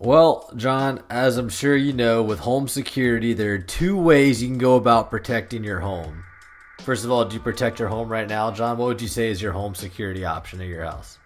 Well, John, as I'm sure you know, with home security, there are two ways you can go about protecting your home. First of all, do you protect your home right now, John? What would you say is your home security option at your house?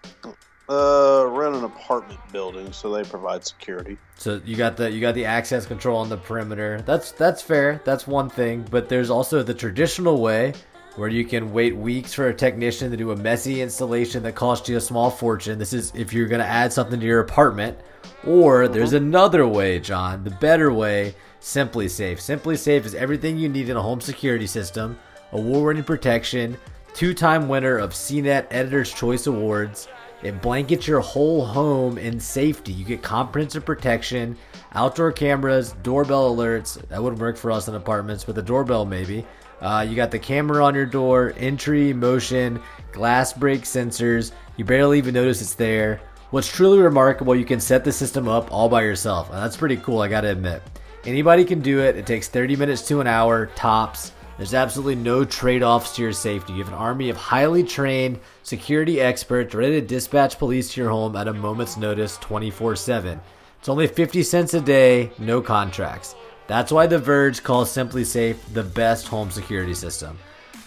Uh, rent an apartment building, so they provide security. So you got the you got the access control on the perimeter. That's that's fair. That's one thing. But there's also the traditional way where you can wait weeks for a technician to do a messy installation that costs you a small fortune. This is if you're going to add something to your apartment. Or there's another way, John, the better way, SimpliSafe. Simply Safe is everything you need in a home security system, award-winning protection, two-time winner of CNET Editor's Choice Awards. It blankets your whole home in safety. You get comprehensive protection, outdoor cameras, doorbell alerts. That wouldn't work for us in apartments, but the doorbell maybe. Uh, you got the camera on your door, entry, motion, glass break sensors. You barely even notice it's there. What's truly remarkable, you can set the system up all by yourself. And that's pretty cool, I gotta admit. Anybody can do it. It takes 30 minutes to an hour, tops. There's absolutely no trade offs to your safety. You have an army of highly trained security experts ready to dispatch police to your home at a moment's notice 24 7. It's only 50 cents a day, no contracts. That's why The Verge calls SimpliSafe the best home security system.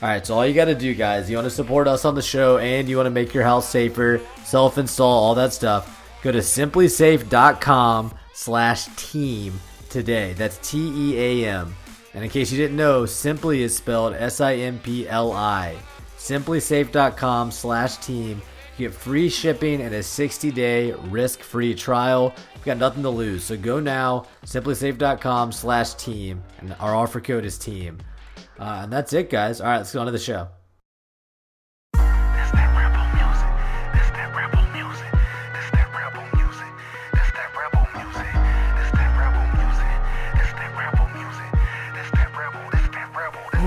All right, so all you got to do, guys, you want to support us on the show and you want to make your house safer, self-install, all that stuff. Go to simplisafe.com/team today. That's T-E-A-M. And in case you didn't know, Simpli is spelled S-I-M-P-L-I. Simplisafe.com/team. You get free shipping and a 60-day risk-free trial. You've got nothing to lose, so go now. Simplisafe.com/team, and our offer code is team. Uh, and that's it, guys. All right, let's go on to the show.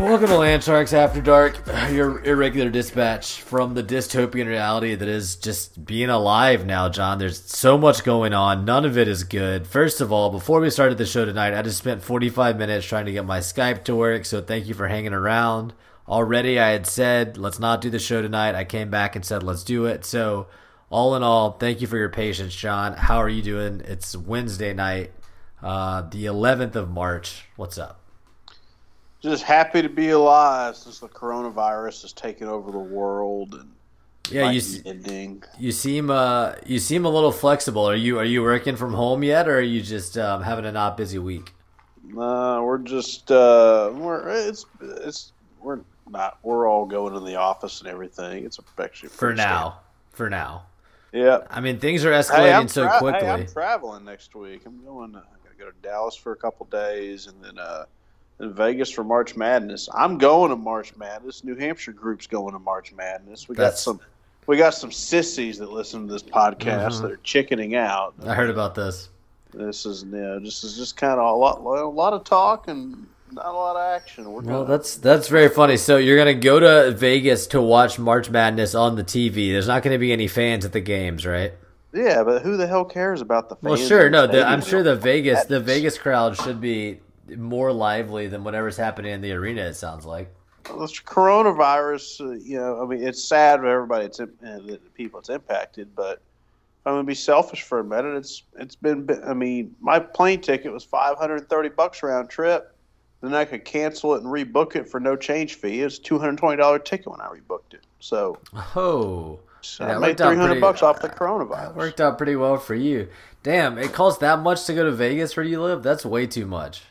Welcome to Land Sharks After Dark, your irregular dispatch from the dystopian reality that is just being alive now, John. There's so much going on. None of it is good. First of all, before we started the show tonight, I just spent 45 minutes trying to get my Skype to work, so thank you for hanging around. Already, I had said, let's not do the show tonight. I came back and said, let's do it. So, all in all, thank you for your patience, John. How are you doing? It's Wednesday night, uh, the 11th of March. What's up? Just happy to be alive since the coronavirus has taken over the world and Yeah, you ending. you seem uh you seem a little flexible. Are you are you working from home yet, or are you just um, having a not busy week? Uh, we're just uh, we're it's it's we're not we're all going in the office and everything. It's actually For now, for now. Yeah. I mean, things are Hey, escalating I'm so tra- quickly. Hey, I'm traveling next week. I'm going. Uh, I got to go to Dallas for a couple days, and then uh, in Vegas for March Madness. I'm going to March Madness. New Hampshire group's going to March Madness. We got That's- some. We got some sissies that listen to this podcast Mhm. that are chickening out. I heard about this. This is you know, this is just kind of a lot, a lot of talk and not a lot of action. We're Well, that's that's very funny. So you're gonna go to Vegas to watch March Madness on the TV. There's not gonna be any fans at the games, right? yeah, but who the hell cares about the fans? Well, sure. No, the I'm sure the Vegas the Vegas crowd should be more lively than whatever's happening in the arena. It sounds like. this coronavirus, uh, you know, I mean, it's sad for everybody. It's uh, people it's impacted, but I'm gonna be selfish for a minute. It's it's been, I mean, my plane ticket was 530 bucks round trip. Then I could cancel it and rebook it for no change fee. It was 220 dollar ticket when I rebooked it. So, Oh, so That I made 300 pretty- bucks off the that coronavirus. worked out pretty well for you. Damn, it costs that much to go to Vegas where you live. That's way too much.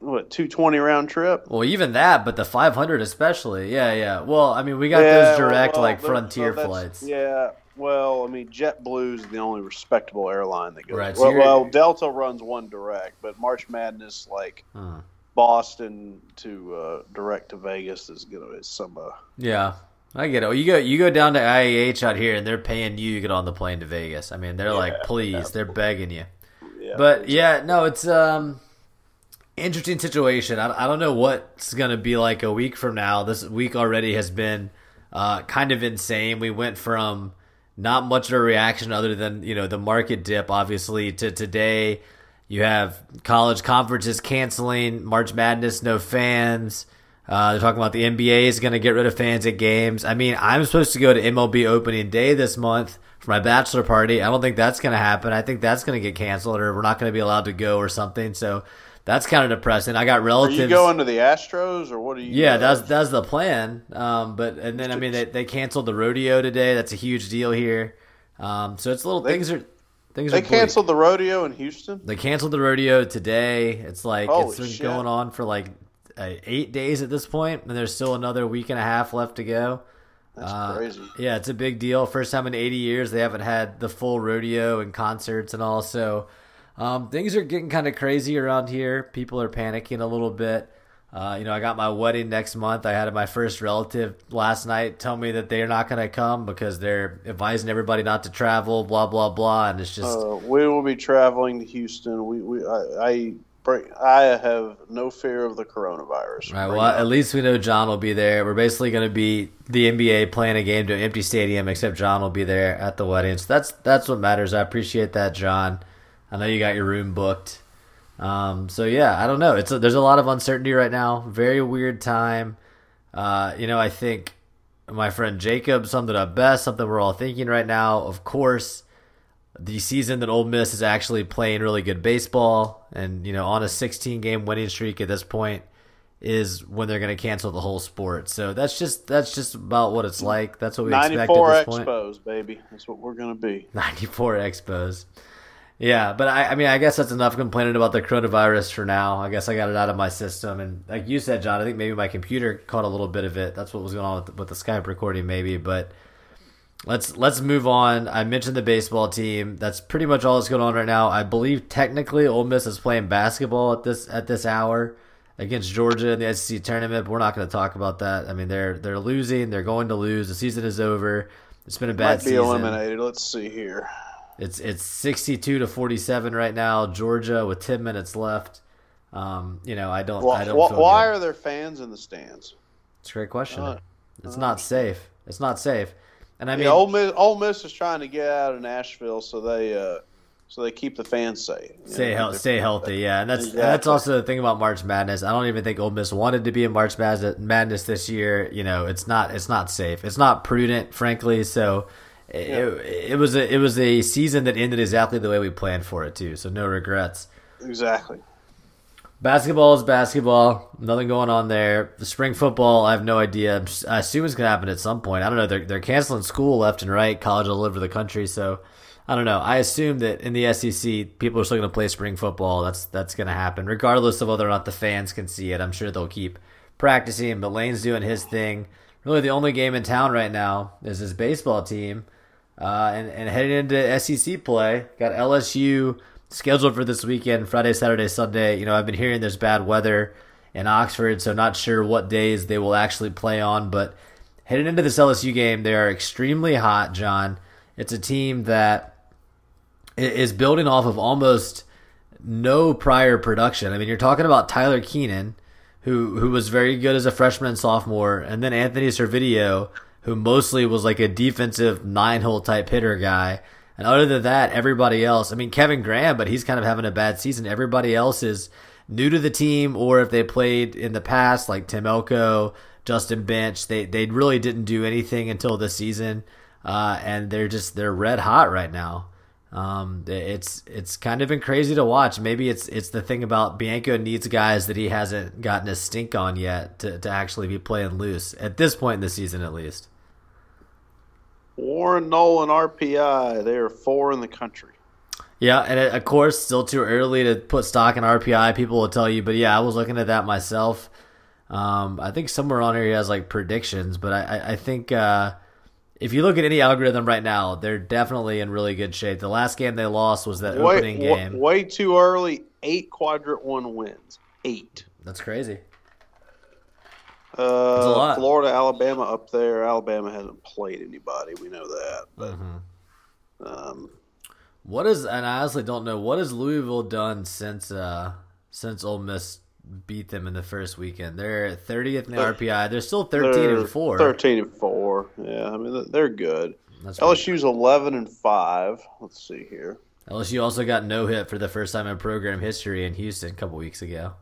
What 220 round trip? Well, even that, but the 500 especially. Yeah, yeah. Well, I mean, we got Yeah, those direct well, like frontier flights. Yeah, well, I mean, JetBlue is the only respectable airline that goes. Right, so well, well, Delta runs one direct, but March Madness, like Huh. Boston to uh, direct to Vegas, is gonna is some. Uh, Yeah. I get it. Well, you go you go down to IAH out here, and they're paying you to get on the plane to Vegas. I mean, they're like, please, they're begging you. Yeah, But yeah, no, it's um interesting situation. I, I don't know what's gonna be like a week from now. This week already has been uh, kind of insane. We went from not much of a reaction other than you know the market dip, obviously, to today. You have college conferences canceling, March Madness, no fans. Uh, they're talking about the NBA is going to get rid of fans at games. I mean, I'm supposed to go to MLB opening day this month for my bachelor party. I don't think that's going to happen. I think that's going to get canceled or we're not going to be allowed to go or something. So that's kind of depressing. I got Are relatives. you going to the Astros or what are you? Yeah, that's that's the plan. Um, but and then I mean they, they canceled the rodeo today. That's a huge deal here. Um, so it's a little They- things are things they are canceled the rodeo in Houston. They canceled the rodeo today. It's like Holy it's been shit. going on for like eight days at this point, and there's still another week and a half left to go. That's Uh, crazy. Yeah, it's a big deal. First time in 80 years they haven't had the full rodeo and concerts and all. So um, things are getting kind of crazy around here. People are panicking a little bit. Uh, you know, I got my wedding next month. I had my first relative last night tell me that they're not going to come because they're advising everybody not to travel. Blah blah blah, and it's just Uh, we will be traveling to Houston. We, we I, I, I have no fear of the coronavirus. Right. Bring Well, at least we know John will be there. We're basically going to be the NBA playing a game to an empty stadium, except John will be there at the wedding. So that's that's what matters. I appreciate that, John. I know you got your room booked. Um, so yeah, I don't know. It's a, there's a lot of uncertainty right now. Very weird time. Uh, you know, I think my friend Jacob summed it up best. Something we're all thinking right now. Of course, the season that Ole Miss is actually playing really good baseball, and you know, on a 16 game winning streak at this point, is when they're going to cancel the whole sport. So that's just that's just about what it's like. That's what we expect at 94 this point. 94 Expos, baby. That's what we're going to be. 94 expos. Yeah, but I, I mean, I guess that's enough complaining about the coronavirus for now. I guess I got it out of my system, and like you said, John, I think maybe my computer caught a little bit of it. That's what was going on with the, with the Skype recording, maybe. But let's let's move on. I mentioned the baseball team. That's pretty much all that's going on right now. I believe technically Ole Miss is playing basketball at this at this hour against Georgia in the SEC tournament. But we're not going to talk about that. I mean, they're they're losing. They're going to lose. The season is over. It's been a bad Might be season. eliminated. Let's see here. It's it's sixty two to forty seven right now. Georgia with ten minutes left. Um, you know, I don't. Why, I don't. why, feel why good. are there fans in the stands? It's a great question. Uh, it's not safe. It's not safe. And I mean, yeah, Ole Miss, Ole Miss is trying to get out of Nashville, so they uh, so they keep the fans safe. Stay know, healthy. Stay healthy. Yeah, and that's Exactly. that's also the thing about March Madness. I don't even think Ole Miss wanted to be in March Madness Madness this year. You know, it's not. It's not safe. It's not prudent, frankly. So. It, it was a it was a season that ended exactly the way we planned for it too. So no regrets. Exactly. Basketball is basketball. Nothing going on there. The spring football, I have no idea. I assume it's going to happen at some point. I don't know. They're, they're canceling school left and right, college all over the country. So I don't know. I assume that in the SEC, people are still going to play spring football. That's that's going to happen, regardless of whether or not the fans can see it. I'm sure they'll keep practicing. But Lane's doing his thing. Really, the only game in town right now is his baseball team. Uh, and, and heading into SEC play, got LSU scheduled for this weekend, Friday, Saturday, Sunday. You know, I've been hearing there's bad weather in Oxford, so not sure what days they will actually play on. But heading into this LSU game, they are extremely hot, John. It's a team that is building off of almost no prior production. I mean, you're talking about Tyler Keenan, who who was very good as a freshman and sophomore, and then Anthony Servideo, who mostly was like a defensive nine hole type hitter guy. And other than that, everybody else, I mean, Kevin Graham, but he's kind of having a bad season. Everybody else is new to the team, or if they played in the past, like Tim Elko, Justin Bench, they, they really didn't do anything until this season. Uh, and they're just, they're red hot right now. Um, it's it's kind of been crazy to watch. Maybe it's it's the thing about Bianco needs guys that he hasn't gotten a stink on yet to, to actually be playing loose at this point in the season, at least. Warren Nolan RPI. They are four in the country. Yeah, and it, of course, still too early to put stock in RPI. People will tell you, but yeah, I was looking at that myself. Um, I think somewhere on here he has like predictions, but I, I, I think uh, if you look at any algorithm right now, they're definitely in really good shape. The last game they lost was that Way, opening game. way too early. Eight quadrant one wins. Eight. That's crazy. a Uh, lot. Florida, Alabama up there. Alabama hasn't played anybody. We know that. But Mm-hmm. um, What is and I honestly don't know what has Louisville done since uh since Ole Miss beat them in the first weekend. They're 30th in the RPI. They're still 13 they're and 4. Thirteen and four. Yeah, I mean they're good. That's LSU's eleven and five. Let's see here. LSU also got no hit for the first time in program history in Houston a couple weeks ago.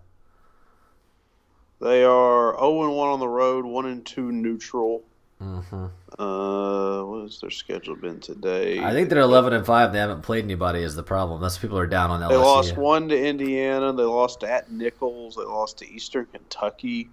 They are zero and one on the road, one and two neutral. Mm-hmm. Uh, what has their schedule been today? I think they're 11 and 5. They haven't played anybody is the problem. That's people are down on LSU. they lost one to Indiana. They lost at Nicholls. They lost to Eastern Kentucky.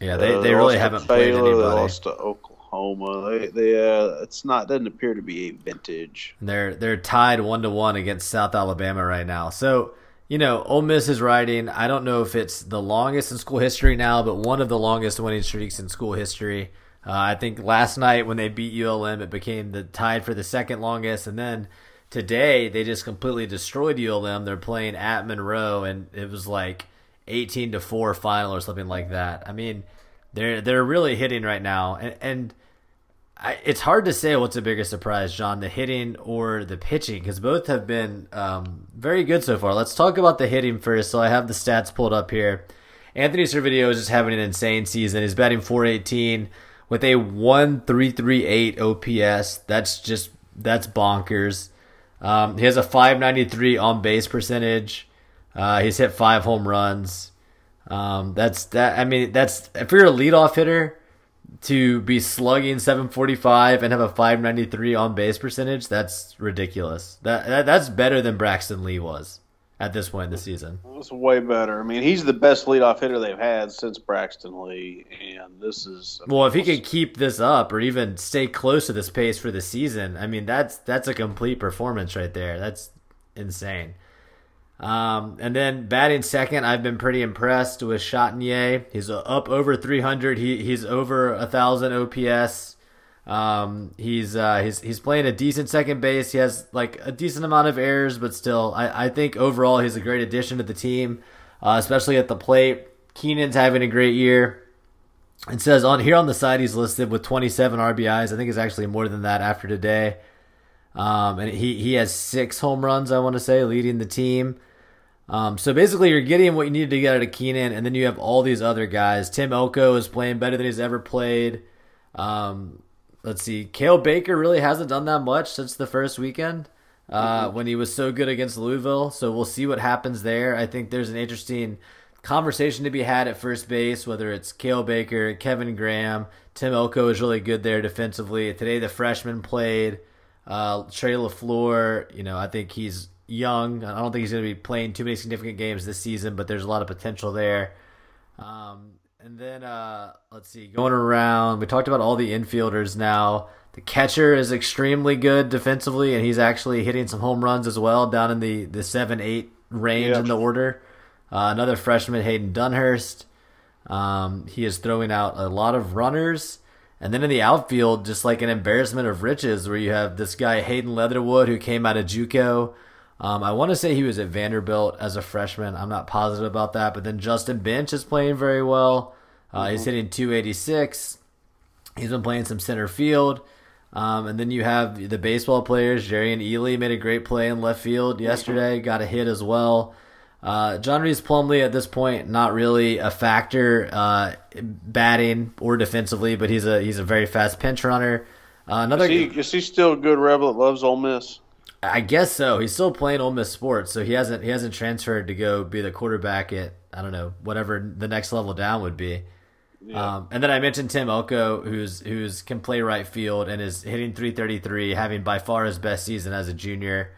Yeah, they, Uh, they really haven't played anybody. They lost to Oklahoma. They, they uh, it's not doesn't appear to be a vintage. They're they're tied one to one against South Alabama right now. So you know, Ole Miss is riding. I don't know if it's the longest in school history now, but one of the longest winning streaks in school history. Uh, I think last night when they beat ULM, it became the tied for the second longest, and then today they just completely destroyed ULM. They're playing at Monroe, and it was like eighteen to four final or something like that. I mean, they're they're really hitting right now, and and I, it's hard to say what's a bigger surprise, John, the hitting or the pitching, because both have been um, very good so far. Let's talk about the hitting first. So I have the stats pulled up here. Anthony Servideo is just having an insane season. He's batting 418 with a 1338 OPS. That's just that's bonkers. Um, he has a 593 on base percentage. Uh, he's hit five home runs. Um, that's that. I mean, that's if you're a leadoff hitter to be slugging 745 and have a 593 on base percentage, that's ridiculous. That, that that's better than Braxton Lee was at this point in the season. It's way better. I mean, he's the best leadoff hitter they've had since Braxton Lee, and this is Well, if he could keep this up or even stay close to this pace for the season, I mean that's that's a complete performance right there. That's insane. Um, and then batting second, I've been pretty impressed with Chatagnier. He's up over 300. He he's over a thousand OPS. Um, he's uh, he's he's playing a decent second base. He has like a decent amount of errors, but still, I, I think overall he's a great addition to the team, uh, especially at the plate. Keenan's having a great year. It says on here on the side he's listed with 27 RBIs. I think it's actually more than that after today. Um, and he, he has six home runs, I want to say, leading the team. Um, so basically, you're getting what you needed to get out of Keenan, and then you have all these other guys. Tim Elko is playing better than he's ever played. Um, let's see, Cael Baker really hasn't done that much since the first weekend uh, when he was so good against Louisville. So we'll see what happens there. I think there's an interesting conversation to be had at first base, whether it's Cael Baker, Kevin Graham, Tim Elko is really good there defensively. Today the freshman played. Uh, Trey LaFleur, you know, I think he's young. I don't think he's going to be playing too many significant games this season, but there's a lot of potential there. Um, and then uh, let's see, going around, we talked about all the infielders now. The catcher is extremely good defensively, and he's actually hitting some home runs as well, down in the the seven eight range Yeah. in the order. Uh, another freshman, Hayden Dunhurst. Um, he is throwing out a lot of runners. And then in the outfield, just like an embarrassment of riches, where you have this guy Hayden Leatherwood who came out of JUCO. Um, I want to say he was at Vanderbilt as a freshman. I'm not positive about that, but then Justin Bench is playing very well. Uh, He's hitting 286. He's been playing some center field. Um, and then you have the baseball players. Jerrion Ealy made a great play in left field yesterday, got a hit as well. Uh, John Rhys Plumlee at this point not really a factor uh, batting or defensively, but he's a he's a very fast pinch runner. Uh, another, Is he, is he still a good rebel that loves Ole Miss? I guess so. He's still playing Ole Miss sports, so he hasn't he hasn't transferred to go be the quarterback at I don't know whatever the next level down would be. Um, and then I mentioned Tim Elko, who's who's can play right field and is hitting 333, having by far his best season as a junior.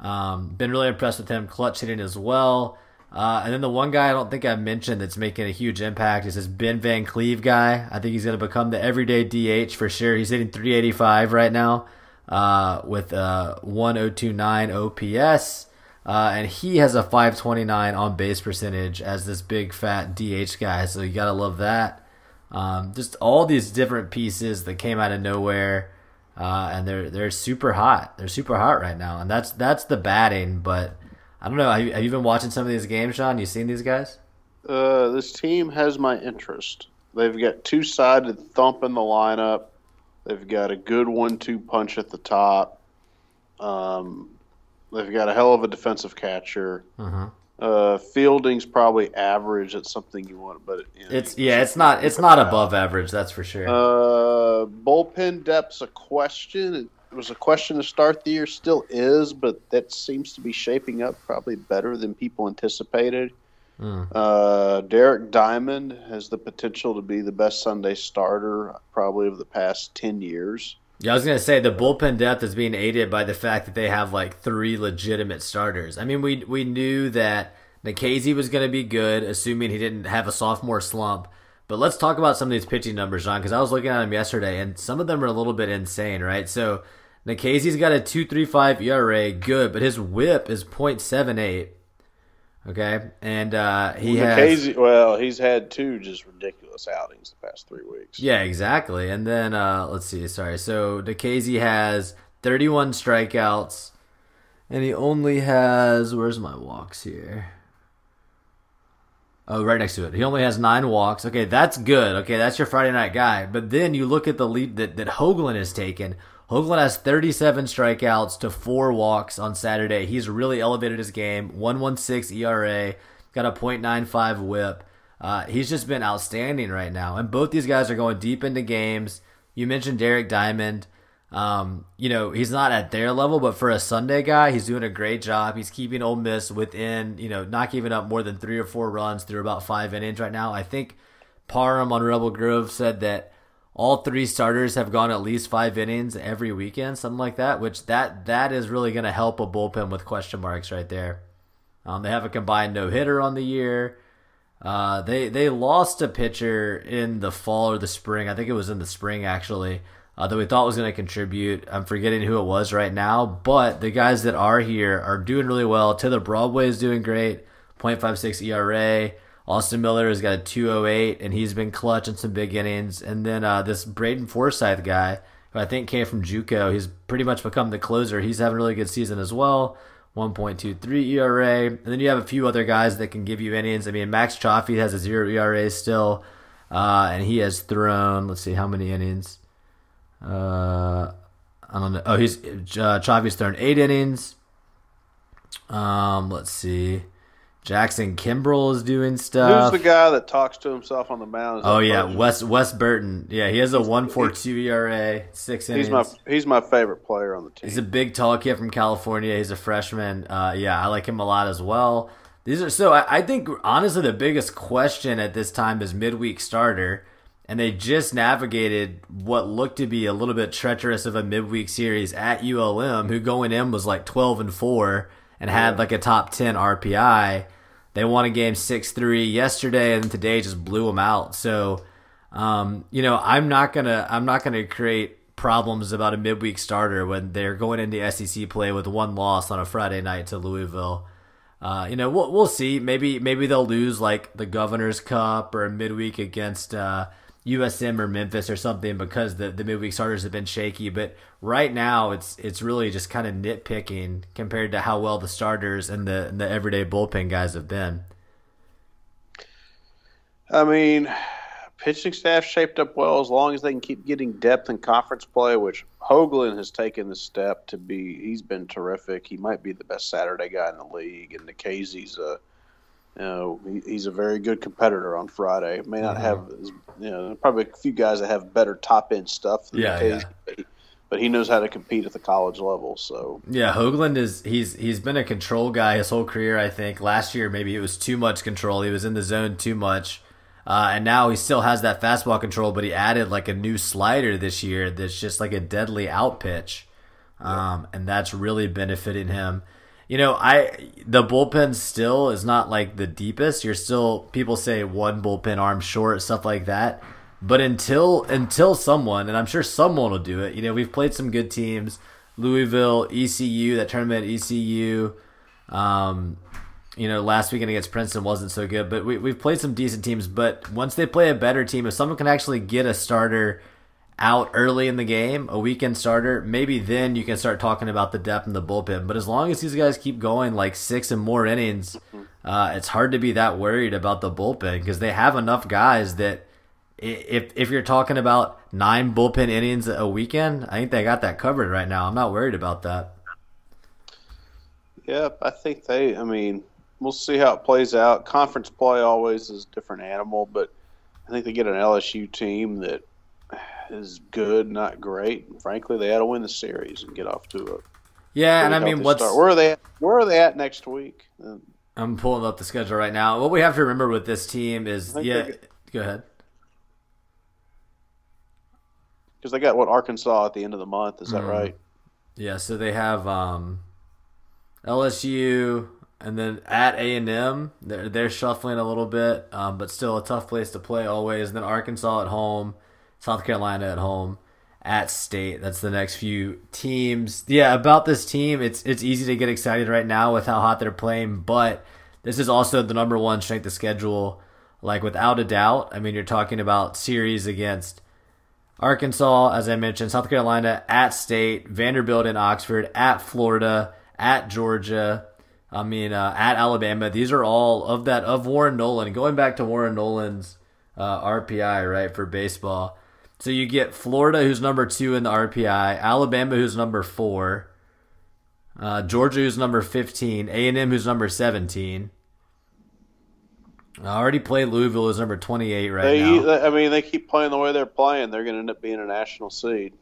Um, been really impressed with him, clutch hitting as well. Uh, and then the one guy I don't think I mentioned that's making a huge impact is this Ben Van Cleve guy. I think he's going to become the everyday DH for sure. He's hitting 385 right now uh, with uh, 1029 OPS. Uh, and he has a 529 on base percentage as this big fat DH guy. So you got to love that. Um, just all these different pieces that came out of nowhere. Uh, and they're they're super hot. They're super hot right now, and that's that's the batting. But I don't know. Have you, have you been watching some of these games, Sean? You seen these guys? Uh, this team has my interest. they've got two sided thump in the lineup. They've got a good one-two punch at the top. Um, they've got a hell of a defensive catcher. Uh-huh. Uh, fielding's probably average. It's something you want, but you know, It's yeah, it's not it's not above average, that's for sure. Uh, bullpen depth's a question. It was a question to start the year, still is, but that seems to be shaping up probably better than people anticipated. Mm. Uh, Derek Diamond has the potential to be the best Sunday starter probably of the past ten years. Yeah, I was gonna say the bullpen depth is being aided by the fact that they have like three legitimate starters. I mean, we we knew that Nikhazy was gonna be good, assuming he didn't have a sophomore slump. But let's talk about some of these pitching numbers, John, because I was looking at them yesterday, and some of them are a little bit insane, right? So Nikhazy's got a two three five ERA, good, but his WHIP is .78. Okay, and uh, he has Nikhazy, well, he's had two just ridiculous outings the past three weeks. Yeah, exactly. And then uh, let's see. Sorry. So Nikhazy has 31 strikeouts, and he only has where's my walks here? Oh, right next to it. He only has nine walks. Okay, that's good. Okay, that's your Friday night guy. But then you look at the lead that, that Hoglund has taken. Hoglund has 37 strikeouts to four walks on Saturday. He's really elevated his game. 116 ERA, got a .95 whip. Uh, he's just been outstanding right now. And both these guys are going deep into games. You mentioned Derek Diamond. Um, you know, he's not at their level, but for a Sunday guy, he's doing a great job. He's keeping Ole Miss within, you know, not giving up more than three or four runs through about five innings right now. I think Parham on Rebel Grove said that all three starters have gone at least five innings every weekend, something like that. Which that that is really going to help a bullpen with question marks right there. Um, they have a combined no hitter on the year. Uh, they they lost a pitcher in the fall or the spring. I think it was in the spring actually. Uh, that we thought was going to contribute. I'm forgetting who it was right now, but the guys that are here are doing really well. Taylor Broadway is doing great, 0.56 ERA. Austin Miller has got a 208, and he's been clutch in some big innings. And then uh, this Braden Forsyth guy, who I think came from JUCO, he's pretty much become the closer. He's having a really good season as well. 1.23 ERA. And then you have a few other guys that can give you innings. I mean, Max Chaffee has a zero ERA still, uh, and he has thrown, let's see, how many innings? Uh, I don't know. Oh, he's uh, Chaffee's thrown eight innings. Um, let's see. Jackson Kimbrell is doing stuff. Who's the guy that talks to himself on the mound? Oh yeah? Wes Wes Burton. Yeah, he has a one four two ERA, six innings. He's my he's my favorite player on the team. He's a big, tall kid from California. He's a freshman. Uh, yeah, I like him a lot as well. These are so. I, I think honestly, the biggest question at this time is midweek starter, and they just navigated what looked to be a little bit treacherous of a midweek series at ULM, who going in was like twelve and four and had like a top ten RPI. They won a game six three yesterday, and today just blew them out. So, um, you know, I'm not gonna I'm not gonna create problems about a midweek starter when they're going into SEC play with one loss on a Friday night to Louisville. Uh, you know, we'll we'll see. Maybe maybe they'll lose like the Governor's Cup or midweek against uh, USM or Memphis or something because the, the midweek starters have been shaky. But right now, it's it's really just kind of nitpicking compared to how well the starters and the and the everyday bullpen guys have been. I mean, pitching staff shaped up well as long as they can keep getting depth in conference play, which Hoglund has taken the step to be. He's been terrific. He might be the best Saturday guy in the league, and Nikhazy's a, you know, he, he's a very good competitor on Friday. May not have, as- you know, probably a few guys that have better top end stuff than Yeah, yeah. But, he, but he knows how to compete at the college level. So Yeah, Hoglund is he's he's been a control guy his whole career. I think last year maybe it was too much control. He was in the zone too much, uh, and now he still has that fastball control. But he added like a new slider this year that's just like a deadly out pitch, um, and that's really benefiting him. You know, I the bullpen still is not like the deepest. You're still people say one bullpen arm short, stuff like that. But until until someone, and I'm sure someone will do it. You know, we've played some good teams, Louisville, ECU, that tournament ECU. Um, you know, last weekend against Princeton wasn't so good, but we, we've played some decent teams. But once they play a better team, if someone can actually get a starter out early in the game, a weekend starter, maybe then you can start talking about the depth in the bullpen. But as long as these guys keep going like six and more innings, uh, it's hard to be that worried about the bullpen because they have enough guys that if if you're talking about nine bullpen innings a weekend, I think they got that covered right now. I'm not worried about that. Yeah, I think they. I mean, we'll see how it plays out. Conference play always is a different animal, but I think they get an LSU team that is good, not great. Frankly, they had to win the series and get off to a yeah. And I mean, what's start. where are they? At, where are they at next week? I'm pulling up the schedule right now. What we have to remember with this team is yeah. Go ahead. Because they got what Arkansas at the end of the month. Is that mm. right? Yeah. So they have um, LSU, and then at A and M, they're they're shuffling a little bit, um, but still a tough place to play always. And then Arkansas at home, South Carolina at home, at State. That's the next few teams. Yeah, about this team, it's it's easy to get excited right now with how hot they're playing, but this is also the number one strength of schedule. Like without a doubt. I mean, you're talking about series against Arkansas, as I mentioned, South Carolina, at State, Vanderbilt and Oxford, at Florida, at Georgia. I mean, uh, at Alabama. These are all of that of Warren Nolan. Going back to Warren Nolan's uh, RPI, right, for baseball. So you get Florida, who's number two in the RPI, Alabama, who's number four, uh, Georgia, who's number fifteen, A and M, who's number seventeen. I already played Louisville, who's number twenty-eight right they, now. I mean, they keep playing the way they're playing. They're going to end up being a national seed.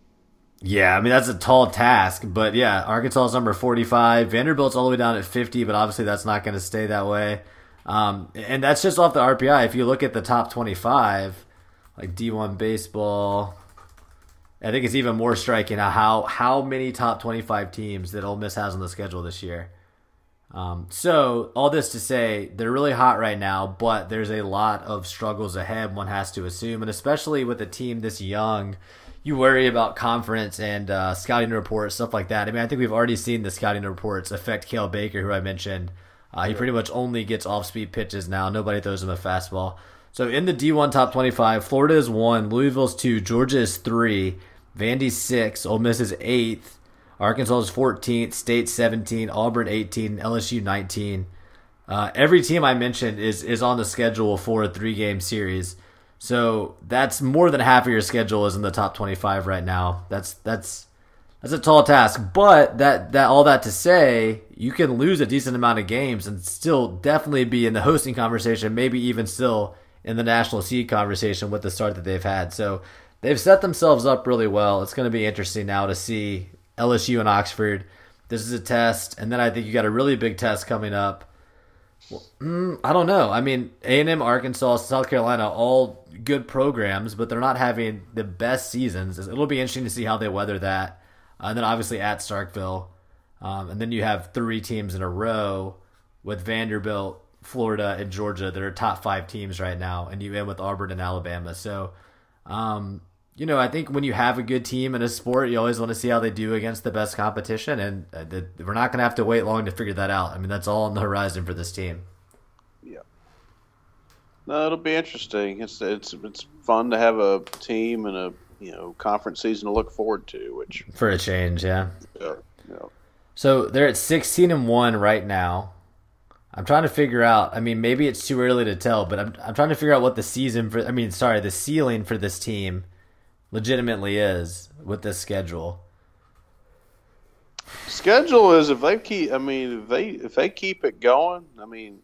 Yeah, I mean that's a tall task, but yeah, Arkansas is number forty-five. Vanderbilt's all the way down at fifty, but obviously that's not going to stay that way. Um, and that's just off the RPI. If you look at the top twenty-five, like D1 baseball, I think it's even more striking how how many top twenty-five teams that Ole Miss has on the schedule this year. Um, so all this to say, they're really hot right now, but there's a lot of struggles ahead. One has to assume, and especially with a team this young you worry about conference and uh, scouting reports, stuff like that. I mean, I think we've already seen the scouting reports affect Cael Baker, who I mentioned. Uh, he pretty much only gets off speed pitches now. Nobody throws him a fastball. So in the D1 top 25, Florida is one, Louisville's two, Georgia is three, Vandy's six, Ole Miss is eighth, Arkansas is 14th, State 17, Auburn 18, LSU 19. Uh, every team I mentioned is is on the schedule for a three game series. So that's more than half of your schedule is in the top 25 right now. That's that's that's a tall task, but that that all that to say, you can lose a decent amount of games and still definitely be in the hosting conversation, maybe even still in the national seed conversation with the start that they've had. So they've set themselves up really well. It's going to be interesting now to see LSU and Oxford. This is a test, and then I think you got a really big test coming up well, mm, I don't know. I mean, A and M, Arkansas, South Carolina, all good programs, but they're not having the best seasons. It'll be interesting to see how they weather that. Uh, and then obviously at Starkville, um, and then you have three teams in a row with Vanderbilt, Florida, and Georgia that are top five teams right now, and you end with Auburn and Alabama. So, um, you know, I think when you have a good team in a sport, you always want to see how they do against the best competition, and uh, the, we're not going to have to wait long to figure that out. I mean, that's all on the horizon for this team. Yeah. No, it'll be interesting. It's it's it's fun to have a team and a you know conference season to look forward to. Which for a change, yeah. Yeah. yeah. So they're at sixteen and one right now. I'm trying to figure out. I mean, maybe it's too early to tell, but I'm I'm trying to figure out what the season for. I mean, sorry, the ceiling for this team legitimately is with this schedule. Schedule is if they keep. I mean, if they if they keep it going. I mean,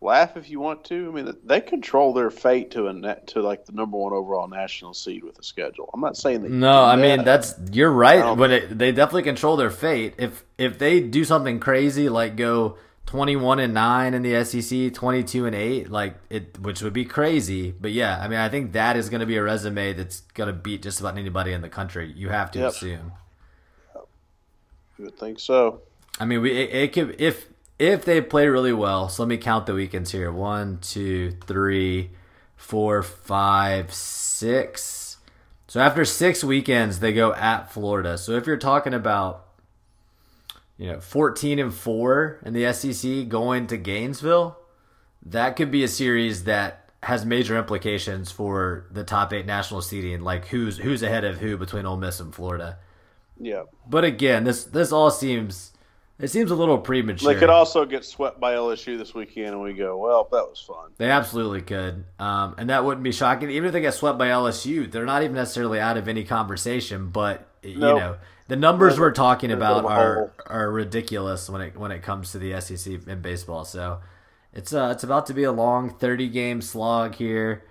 laugh if you want to. I mean, they control their fate to a net, to like the number one overall national seed with the schedule. I'm not saying that. No, I mean that's you're right, um, but it, they definitely control their fate. If if they do something crazy like go 21 and 9 in the SEC, 22 and 8, like it which would be crazy. But yeah, I mean, I think that is going to be a resume that's going to beat just about anybody in the country. You have to yep. assume. You would think so. I mean, we it, it could if if they play really well. So let me count the weekends here: one, two, three, four, five, six. So after six weekends, they go at Florida. So if you're talking about you know, 14 and 4 in the SEC going to Gainesville, that could be a series that has major implications for the top 8 national seeding, like who's who's ahead of who between Ole Miss and Florida. Yeah. But again, this this all seems It seems a little premature. They could also get swept by LSU this weekend, and we go, well, that was fun. They absolutely could, um, and that wouldn't be shocking. Even if they get swept by LSU, they're not even necessarily out of any conversation. But you know, the numbers we're talking about are are ridiculous when it when it comes to the SEC in baseball. So it's uh, it's about to be a long thirty game slog here.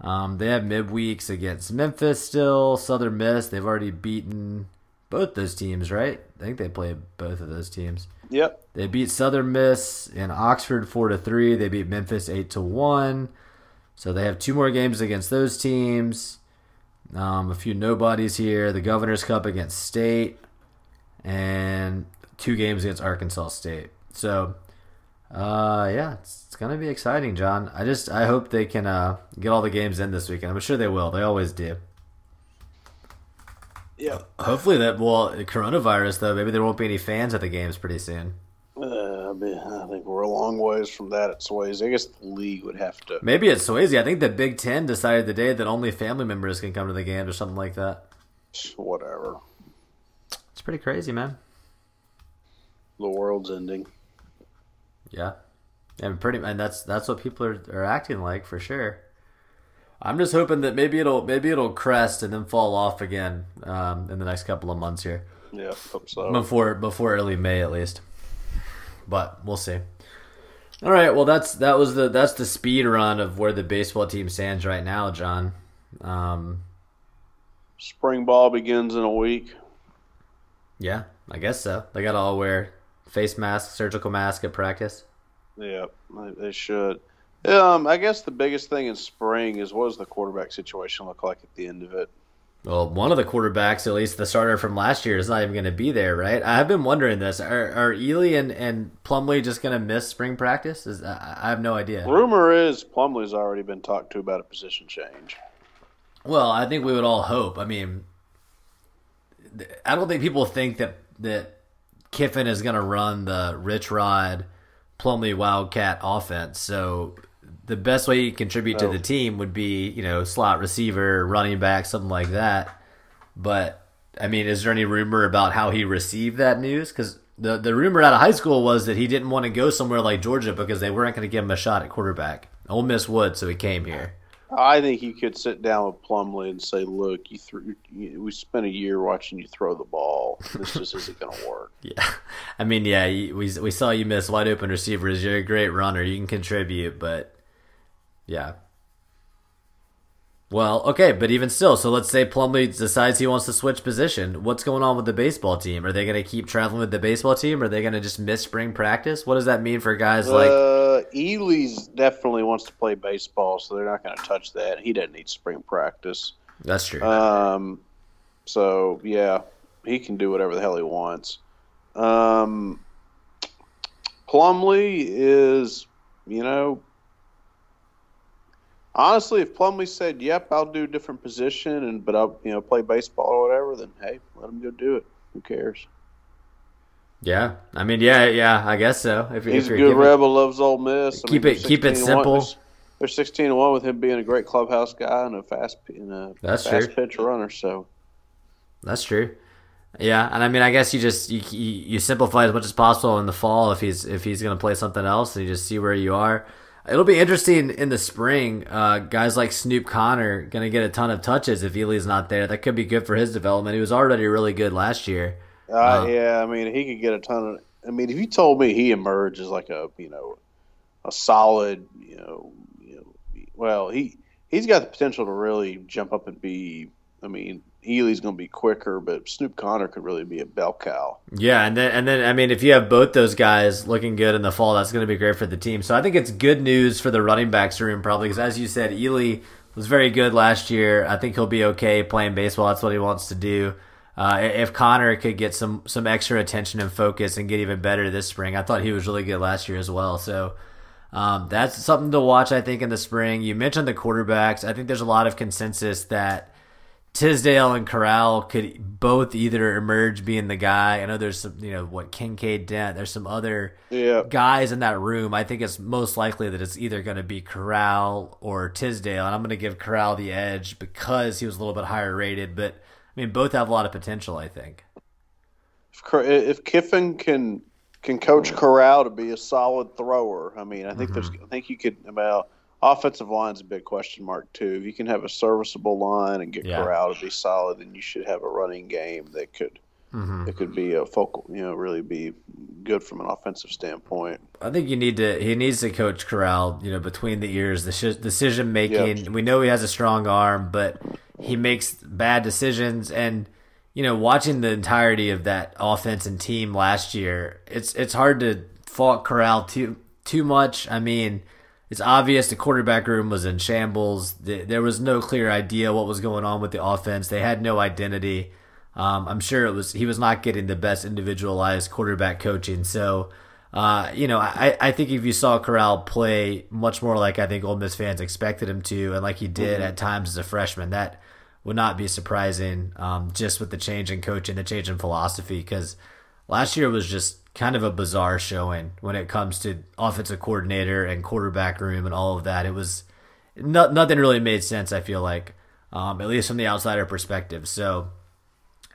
Um, they have midweeks against Memphis still, Southern Miss. They've already beaten both those teams, right? I think they played both of those teams. Yep. They beat Southern Miss in Oxford four to three. They beat Memphis eight to one. So they have two more games against those teams. Um, a few nobodies here. The Governor's Cup against State, and two games against Arkansas State. So, uh, yeah, it's, it's gonna be exciting, John. I just I hope they can uh, get all the games in this weekend. I'm sure they will. They always do. Yeah. Hopefully that well, coronavirus though. Maybe there won't be any fans at the games pretty soon. I mean, I think we're a long ways from that at Swayze. I guess the league would have to. Maybe it's Swayze. I think the Big Ten decided today that only family members can come to the games or something like that. Whatever. It's pretty crazy, man. The world's ending. Yeah, and pretty, and that's that's what people are, are acting like for sure. I'm just hoping that maybe it'll maybe it'll crest and then fall off again um, in the next couple of months here, Yeah, hope so. before before early May at least. But we'll see. All right, well that's that was the that's the speed run of where the baseball team stands right now, John. Um, Spring ball begins in a week. yeah, I guess so. They got to all wear face masks, surgical mask at practice. Yeah, they- they should. Um, I guess the biggest thing in spring is what does the quarterback situation look like at the end of it? Well, one of the quarterbacks, at least the starter from last year, is not even going to be there, right? I've been wondering this: are, are Ealy and, and Plumlee just going to miss spring practice? Is I I have no idea. Rumor is Plumlee's already been talked to about a position change. Well, I think we would all hope. I mean, I don't think people think that that Kiffin is going to run the Rich Rod Plumlee Wildcat offense. So the best way you contribute to the oh. team would be, you know, slot receiver, running back, something like that. But I mean, is there any rumor about how he received that news? Because the the rumor out of high school was that he didn't want to go somewhere like Georgia because they weren't going to give him a shot at quarterback. Ole Miss would, so he came here. I think you could sit down with Plumlee and say, "Look, you threw. We spent a year watching you throw the ball. This just isn't going to work." Yeah, I mean, yeah, we we saw you miss wide open receivers. You're a great runner. You can contribute, but yeah. Well, okay, but even still, so let's say Plumlee decides he wants to switch position. What's going on with the baseball team? Are they going to keep traveling with the baseball team? Are they going to just miss spring practice? What does that mean for guys like? uh, Ealy's definitely wants to play baseball, so they're not going to touch that. He doesn't need spring practice. That's true. Um, so yeah, he can do whatever the hell he wants. Um, Plumlee is, you know, honestly, if Plumlee said, "Yep, I'll do a different position," and but I'll you know play baseball or whatever, then hey, let him go do it. Who cares? yeah, I mean, yeah, yeah, I guess so. If, He's if a good rebel, loves Ole Miss. I Keep mean, it- keep it 16 one. simple. They're- sixteen and one with him being a great clubhouse guy and a fast and a That's fast true. pitch runner. So That's true. Yeah, and I mean, I guess you just you, you you simplify as much as possible in the fall if he's if he's going to play something else, and you just see where you are. It'll be interesting in the spring. Uh, guys like Snoop Connor going to get a ton of touches if Ealy's not there. That could be good for his development. He was already really good last year. Uh, yeah, I mean, he could get a ton of. I mean, if you told me he emerged as like a you know a solid you know you know well he he's got the potential to really jump up and be. I mean, Ealy's going to be quicker, but Snoop Connor could really be a bell cow. Yeah, and then and then I mean, if you have both those guys looking good in the fall, that's going to be great for the team. So I think it's good news for the running backs room, probably because as you said, Ealy was very good last year. I think he'll be okay playing baseball. That's what he wants to do. Uh, if Connor could get some some extra attention and focus and get even better this spring, I thought he was really good last year as well. So. Um, that's something to watch, I think, in the spring. You mentioned the quarterbacks. I think there's a lot of consensus that Tisdale and Corral could both either emerge being the guy. I know there's some, you know, what Kinkead Dent. There's some other Yeah. guys in that room. I think it's most likely that it's either going to be Corral or Tisdale, and I'm going to give Corral the edge because he was a little bit higher rated. But I mean, both have a lot of potential. I think. If, if Kiffin can can coach Corral to be a solid thrower. I mean, I think there's, Mm-hmm. I think you could. Well, offensive line's a big question mark too. If you can have a serviceable line and get Yeah. Corral to be solid, then you should have a running game that could, Mm-hmm. that could be a focal. You know, really be good from an offensive standpoint. I think you need to. He needs to coach Corral. You know, between the ears, the sh- decision making. We know he has a strong arm, but he makes bad decisions. And you know, watching the entirety of that offense and team last year, it's it's hard to fault Corral too too much. I mean, it's obvious the quarterback room was in shambles. There was no clear idea what was going on with the offense. They had no identity. Um, I'm sure it was he was not getting the best individualized quarterback coaching. So, uh, you know, I, I think if you saw Corral play much more like I think Ole Miss fans expected him to, and like he did at times as a freshman, that would not be surprising. Um, just with the change in coaching, the change in philosophy, because last year was just kind of a bizarre showing when it comes to offensive coordinator and quarterback room and all of that. It was no, nothing really made sense. I feel like, um, at least from the outsider perspective. So,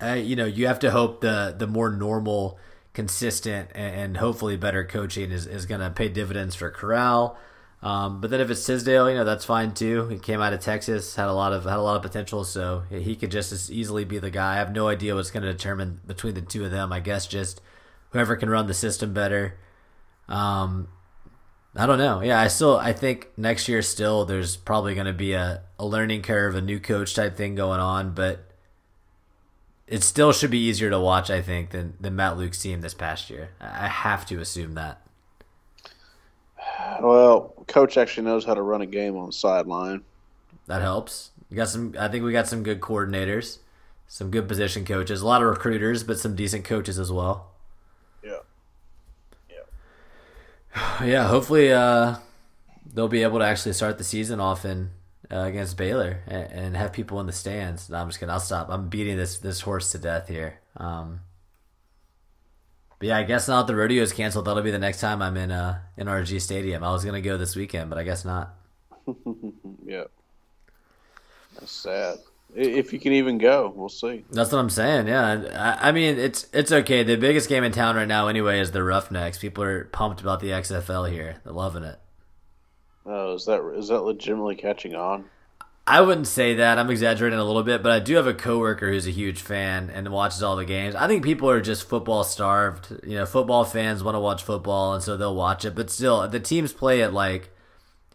uh, you know, you have to hope the the more normal, consistent, and, and hopefully better coaching is, is going to pay dividends for Corral. Um, but then if it's Tisdale, you know, that's fine too. He came out of Texas, had a lot of had a lot of potential, so he could just as easily be the guy. I have no idea what's going to determine between the two of them. I guess just whoever can run the system better. Um, I don't know. Yeah, I still I think next year still there's probably going to be a, a learning curve, a new coach type thing going on, but it still should be easier to watch, I think, than, than Matt Luke's team this past year. I have to assume that. Well, coach actually knows how to run a game on the sideline. That helps. We got some. I think we got some good coordinators, some good position coaches, a lot of recruiters, but some decent coaches as well. Yeah. Yeah, hopefully uh, they'll be able to actually start the season off in uh, against Baylor and, and have people in the stands. No, I'm just kidding. I'll stop. I'm beating this this horse to death here. Um, but yeah, I guess now that the rodeo is canceled, that'll be the next time I'm in uh, NRG Stadium. I was gonna go this weekend, but I guess not. Yeah. That's sad. If you can even go, we'll see. That's what I'm saying. Yeah, I, I mean it's it's okay. The biggest game in town right now, anyway, is the Roughnecks. People are pumped about the XFL here. They're loving it. Oh, is that is that legitimately catching on? I wouldn't say that. I'm exaggerating a little bit, but I do have a coworker who's a huge fan and watches all the games. I think people are just football starved. You know, football fans want to watch football, and so they'll watch it. But still, the teams play it like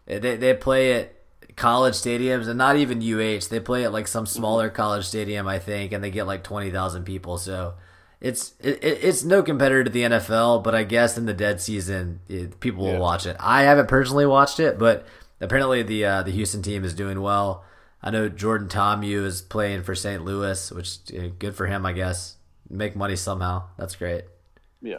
they they play at college stadiums, and not even UH. They play at like some smaller college stadium, I think, and they get like twenty thousand people. So it's it, it- it's no competitor to the NFL, but I guess in the dead season, it, people will watch it. I haven't personally watched it, but apparently the uh, the Houston team is doing well. I know Jordan Ta'amu is playing for St. Louis, which uh, good for him, I guess. Make money somehow. That's great. Yeah.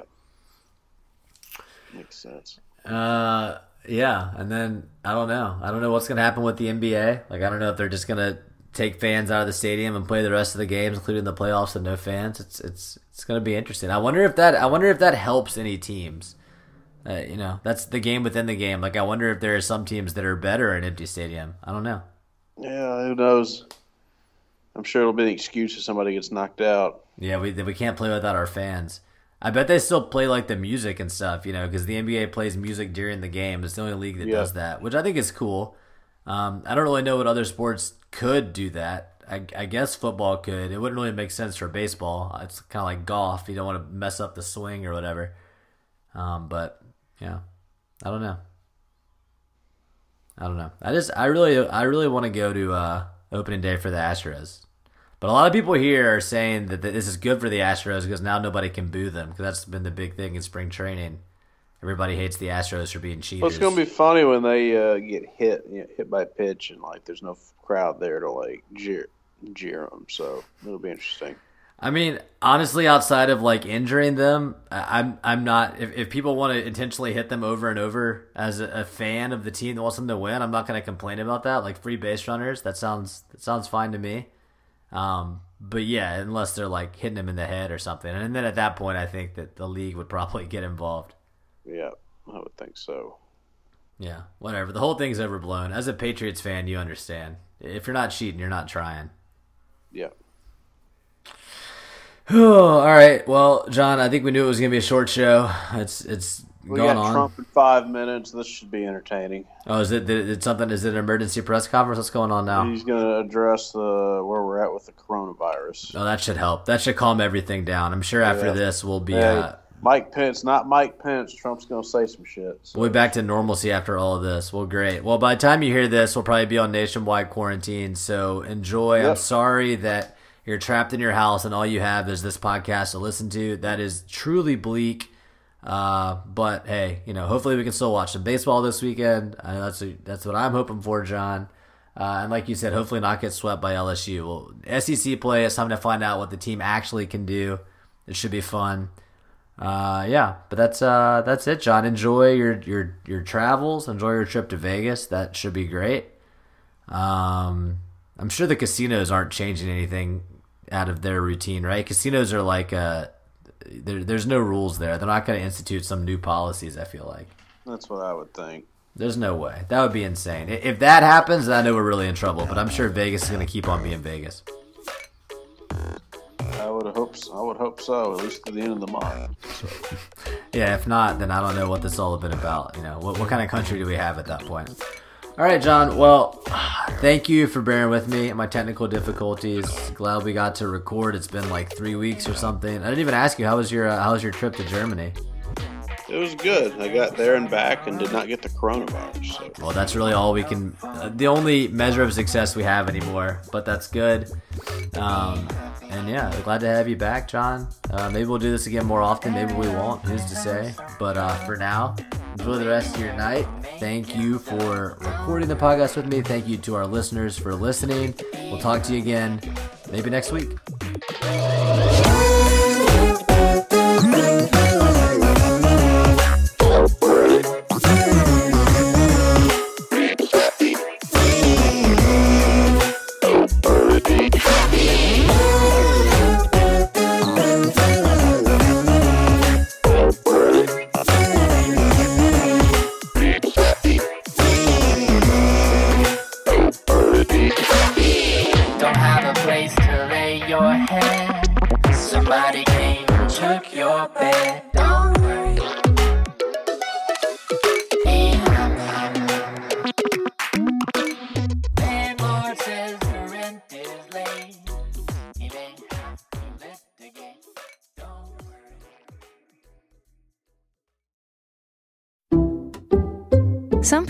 Makes sense. Uh, yeah, and then I don't know. I don't know what's gonna happen with the NBA. Like I don't know if they're just gonna take fans out of the stadium and play the rest of the games, including the playoffs, with no fans. It's it's it's gonna be interesting. I wonder if that I wonder if that helps any teams. Uh, you know, that's the game within the game. Like I wonder if there are some teams that are better in empty stadium. I don't know. Yeah, who knows? I'm sure it'll be an excuse if somebody gets knocked out. Yeah, we we can't play without our fans. I bet they still play like the music and stuff, you know, because the NBA plays music during the game. It's the only league that Yeah. does that, which I think is cool. Um, I don't really know what other sports could do that. I, I guess football could. It wouldn't really make sense for baseball. It's kind of like golf. You don't want to mess up the swing or whatever. Um, but yeah, I don't know. I don't know. I just I really I really want to go to uh, opening day for the Astros. But a lot of people here are saying that this is good for the Astros because now nobody can boo them because that's been the big thing in spring training. Everybody hates the Astros for being cheaters. Well, it's going to be funny when they uh, get hit, you know, hit by a pitch, and like there's no crowd there to like jeer, jeer them. So it'll be interesting. I mean, honestly, outside of like injuring them, I'm I'm not. If, if people want to intentionally hit them over and over as a, a fan of the team that wants them to win, I'm not going to complain about that. Like free base runners, that sounds that sounds fine to me. Um, but yeah, unless they're like hitting him in the head or something, and then at that point, I think that the league would probably get involved. Yeah, I would think so. Yeah, whatever. The whole thing's overblown. As a Patriots fan, you understand. If you're not cheating, you're not trying. Yeah. all right. Well, John, I think we knew it was gonna be a short show. It's it's We got on. Trump in five minutes. This should be entertaining. Oh, is it, did something? Is it an emergency press conference? What's going on now? He's going to address the where we're at with the coronavirus. Oh, that should help. That should calm everything down. I'm sure after Yeah. this we'll be Hey, uh, Mike Pence, not Mike Pence. Trump's going to say some shit. So. we'll be back to normalcy after all of this. Well, great. Well, by the time you hear this, we'll probably be on nationwide quarantine. So enjoy. I'm sorry that you're trapped in your house and all you have is this podcast to listen to. That is truly bleak. Uh, but hey, you know, hopefully we can still watch some baseball this weekend. Uh, that's that's what I'm hoping for, John. Uh, and like you said, hopefully not get swept by LSU. Well, SEC play is time to find out what the team actually can do. It should be fun. Uh, yeah, but that's uh, that's it, John. Enjoy your your your travels. Enjoy your trip to Vegas. That should be great. Um, I'm sure the casinos aren't changing anything out of their routine, right? Casinos are like uh, there, there's no rules there. They're not going to institute some new policies. I feel like That's what I would think. there's no way. That would be insane. If that happens, I know we're really in trouble. But I'm sure Vegas is going to keep on being Vegas. I would hope. So. I would hope so. At least to the end of the month. Yeah, if not, then I don't know what this all all been about. You know, what, what kind of country do we have at that point? All right, John. Well, thank you for bearing with me and my technical difficulties. Glad we got to record. It's been like three weeks or something. I didn't even ask you how was your uh, how was your trip to Germany? It was good. I got there and back and did not get the coronavirus. So. Well, that's really all we can. Uh, the only measure of success we have anymore, but that's good. Um, and yeah, glad to have you back, John. Uh, maybe we'll do this again more often. Maybe we won't. Who's to say? But uh, for now, enjoy the rest of your night. Thank you for recording the podcast with me. Thank you to our listeners for listening. We'll talk to you again maybe next week.